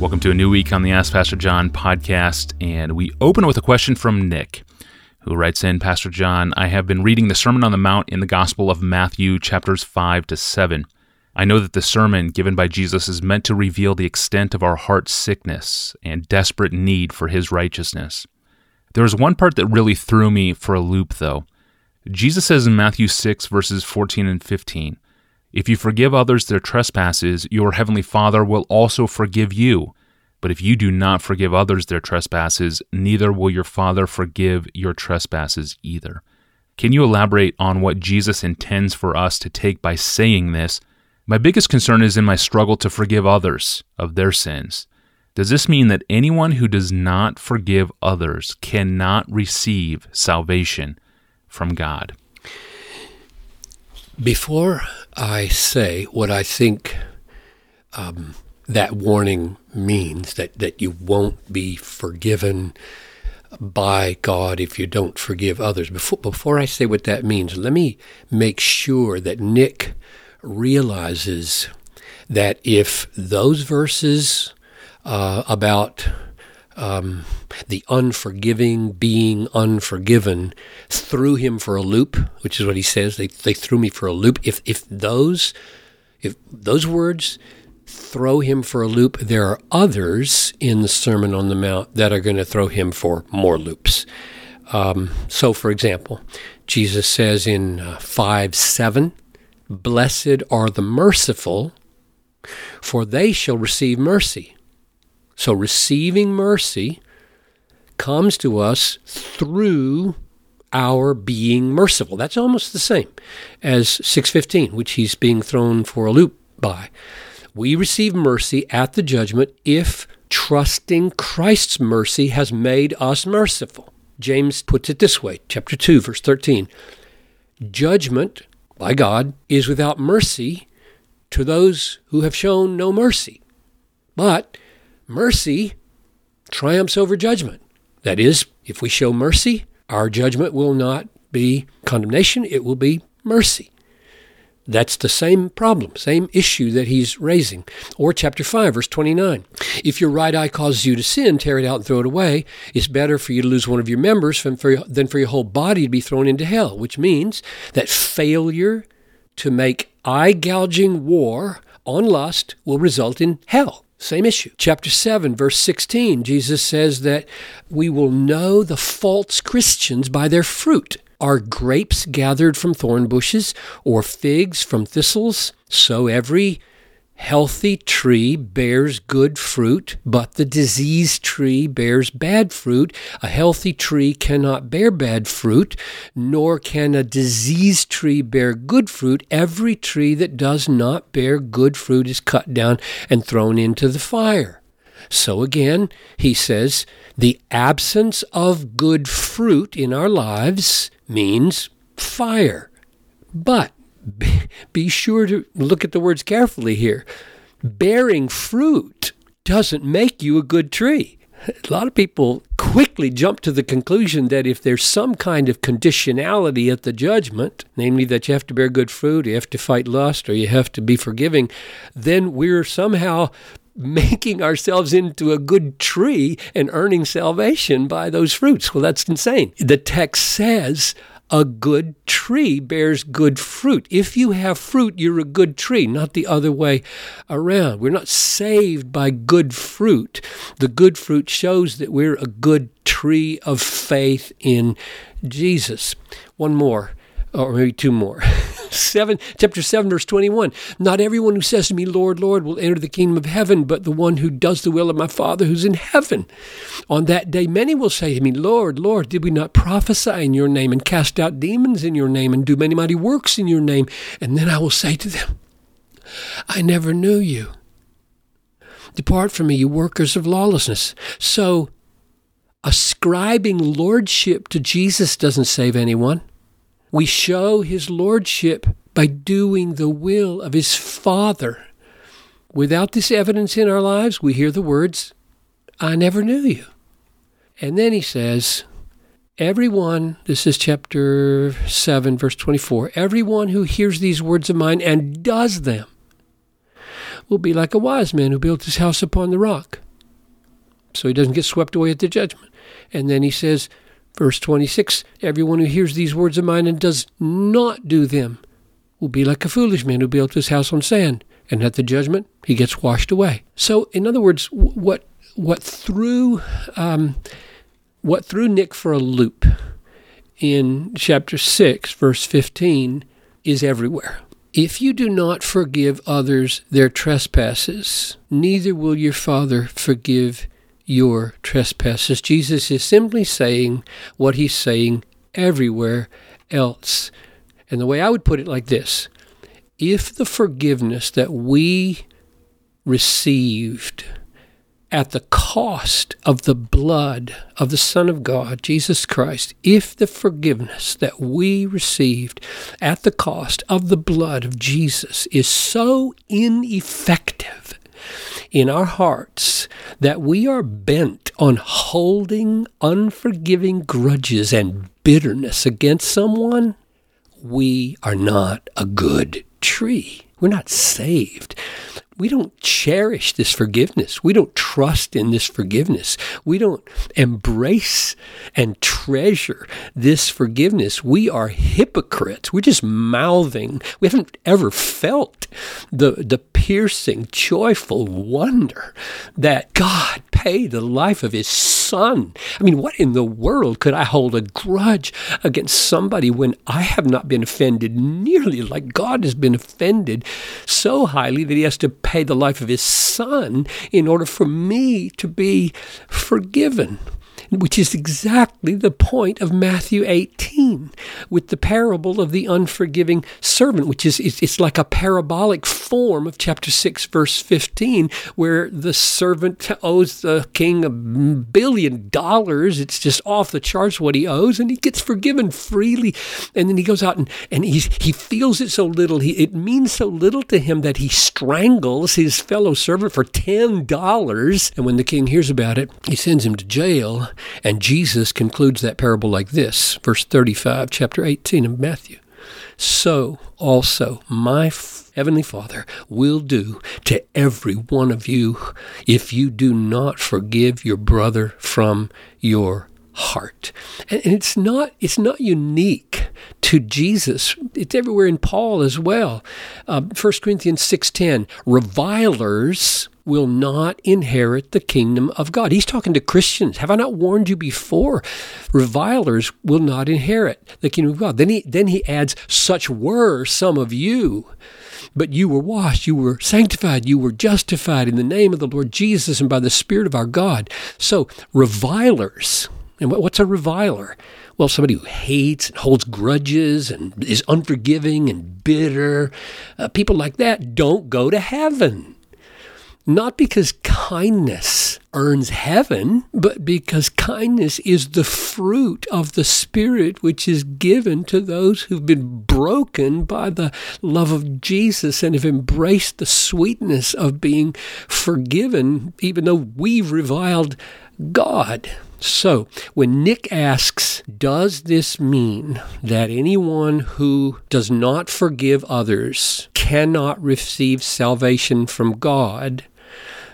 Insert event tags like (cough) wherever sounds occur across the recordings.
Welcome to a new week on the Ask Pastor John podcast, and we open with a question from Nick, who writes in Pastor John, I have been reading the Sermon on the Mount in the Gospel of Matthew, chapters 5 to 7. I know that the sermon given by Jesus is meant to reveal the extent of our heart's sickness and desperate need for his righteousness. There was one part that really threw me for a loop, though. Jesus says in Matthew 6, verses 14 and 15, If you forgive others their trespasses, your heavenly Father will also forgive you. But if you do not forgive others their trespasses, neither will your Father forgive your trespasses either. Can you elaborate on what Jesus intends for us to take by saying this? My biggest concern is in my struggle to forgive others of their sins. Does this mean that anyone who does not forgive others cannot receive salvation from God? Before I say what I think um, that warning means, that, that you won't be forgiven by God if you don't forgive others, before, before I say what that means, let me make sure that Nick realizes that if those verses uh, about um, the unforgiving being unforgiven threw him for a loop, which is what he says. They, they threw me for a loop. If, if those if those words throw him for a loop, there are others in the Sermon on the Mount that are going to throw him for more loops. Um, so, for example, Jesus says in uh, 5 7, Blessed are the merciful, for they shall receive mercy. So receiving mercy comes to us through our being merciful. That's almost the same as 615, which he's being thrown for a loop by. We receive mercy at the judgment if trusting Christ's mercy has made us merciful. James puts it this way, chapter 2, verse 13. Judgment by God is without mercy to those who have shown no mercy. But mercy triumphs over judgment. That is, if we show mercy, our judgment will not be condemnation, it will be mercy. That's the same problem, same issue that he's raising. Or chapter 5, verse 29. If your right eye causes you to sin, tear it out and throw it away. It's better for you to lose one of your members than for, than for your whole body to be thrown into hell, which means that failure to make eye gouging war on lust will result in hell. Same issue. Chapter 7, verse 16, Jesus says that we will know the false Christians by their fruit. Are grapes gathered from thorn bushes or figs from thistles? So every healthy tree bears good fruit, but the diseased tree bears bad fruit. A healthy tree cannot bear bad fruit, nor can a diseased tree bear good fruit. Every tree that does not bear good fruit is cut down and thrown into the fire. So again, he says, the absence of good fruit in our lives means fire. But be sure to look at the words carefully here. Bearing fruit doesn't make you a good tree. A lot of people quickly jump to the conclusion that if there's some kind of conditionality at the judgment, namely that you have to bear good fruit, you have to fight lust, or you have to be forgiving, then we're somehow making ourselves into a good tree and earning salvation by those fruits. Well, that's insane. The text says a good tree bears good fruit. If you have fruit, you're a good tree, not the other way around. We're not saved by good fruit. The good fruit shows that we're a good tree of faith in Jesus. One more, or maybe two more. (laughs) 7 chapter 7 verse 21 not everyone who says to me lord lord will enter the kingdom of heaven but the one who does the will of my father who's in heaven. On that day many will say to me lord lord did we not prophesy in your name and cast out demons in your name and do many mighty works in your name? And then i will say to them i never knew you. Depart from me you workers of lawlessness. So ascribing lordship to jesus doesn't save anyone we show his lordship by doing the will of his Father. Without this evidence in our lives, we hear the words, I never knew you. And then he says, Everyone, this is chapter 7, verse 24, everyone who hears these words of mine and does them will be like a wise man who built his house upon the rock. so he doesn't get swept away at the judgment. And then he says, verse 26 Everyone who hears these words of mine and does not do them will be like a foolish man who built his house on sand. And at the judgment, he gets washed away. So, in other words, what what threw um, what threw Nick for a loop in chapter six, verse fifteen, is everywhere. If you do not forgive others their trespasses, neither will your Father forgive your trespasses. Jesus is simply saying what he's saying everywhere else. And the way I would put it like this if the forgiveness that we received at the cost of the blood of the Son of God, Jesus Christ, if the forgiveness that we received at the cost of the blood of Jesus is so ineffective in our hearts that we are bent on holding unforgiving grudges and bitterness against someone, we are not a good tree. We're not saved we don't cherish this forgiveness. We don't trust in this forgiveness. We don't embrace and treasure this forgiveness. We are hypocrites. We're just mouthing. We haven't ever felt the, the piercing, joyful wonder that God paid the life of his son. I mean, what in the world could I hold a grudge against somebody when I have not been offended nearly like God has been offended so highly that he has to pay the life of his son in order for me to be forgiven? which is exactly the point of Matthew 18 with the parable of the unforgiving servant, which is it's like a parabolic form of chapter 6, verse 15, where the servant owes the king a billion dollars. It's just off the charts what he owes, and he gets forgiven freely. And then he goes out and, and he's, he feels it so little, he, it means so little to him that he strangles his fellow servant for $10. And when the king hears about it, he sends him to jail and Jesus concludes that parable like this, verse 35, chapter 18 of Matthew. So also my Heavenly Father will do to every one of you if you do not forgive your brother from your heart. And it's not it's not unique to Jesus. It's everywhere in Paul as well. Uh, 1 Corinthians 6.10, revilers will not inherit the kingdom of God. He's talking to Christians. Have I not warned you before? Revilers will not inherit the kingdom of God. Then he then he adds, such were some of you. But you were washed, you were sanctified, you were justified in the name of the Lord Jesus and by the Spirit of our God. So, revilers, and what's a reviler? Well, somebody who hates and holds grudges and is unforgiving and bitter. Uh, people like that don't go to heaven. Not because kindness earns heaven, but because kindness is the fruit of the Spirit which is given to those who've been broken by the love of Jesus and have embraced the sweetness of being forgiven, even though we've reviled God. So, when Nick asks, Does this mean that anyone who does not forgive others cannot receive salvation from God?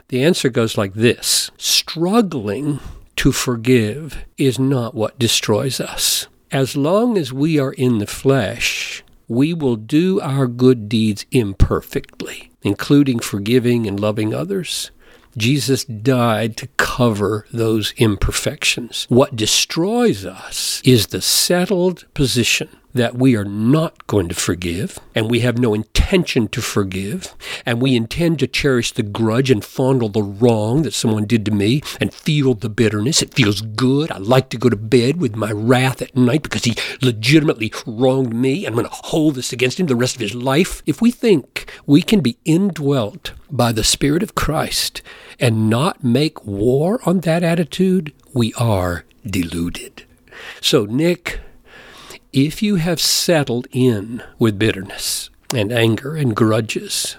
The answer goes like this Struggling to forgive is not what destroys us. As long as we are in the flesh, we will do our good deeds imperfectly, including forgiving and loving others. Jesus died to cover those imperfections. What destroys us is the settled position that we are not going to forgive, and we have no intention to forgive, and we intend to cherish the grudge and fondle the wrong that someone did to me and feel the bitterness. It feels good. I like to go to bed with my wrath at night because he legitimately wronged me. I'm going to hold this against him the rest of his life. If we think we can be indwelt by the Spirit of Christ and not make war on that attitude, we are deluded. So, Nick, if you have settled in with bitterness and anger and grudges,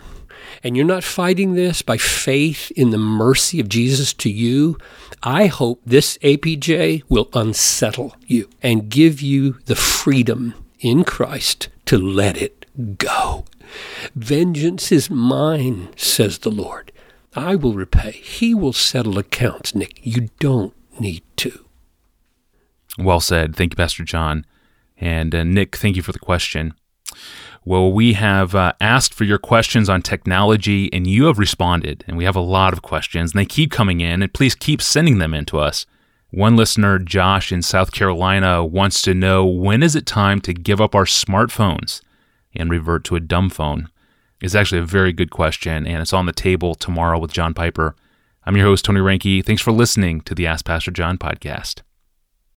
and you're not fighting this by faith in the mercy of Jesus to you, I hope this APJ will unsettle you and give you the freedom in Christ to let it go. Vengeance is mine, says the Lord. I will repay. He will settle accounts, Nick. You don't need to. Well said. Thank you, Pastor John. And uh, Nick, thank you for the question. Well, we have uh, asked for your questions on technology, and you have responded. And we have a lot of questions, and they keep coming in. And please keep sending them in to us. One listener, Josh in South Carolina, wants to know when is it time to give up our smartphones and revert to a dumb phone? It's actually a very good question, and it's on the table tomorrow with John Piper. I'm your host, Tony Reinke. Thanks for listening to the Ask Pastor John podcast.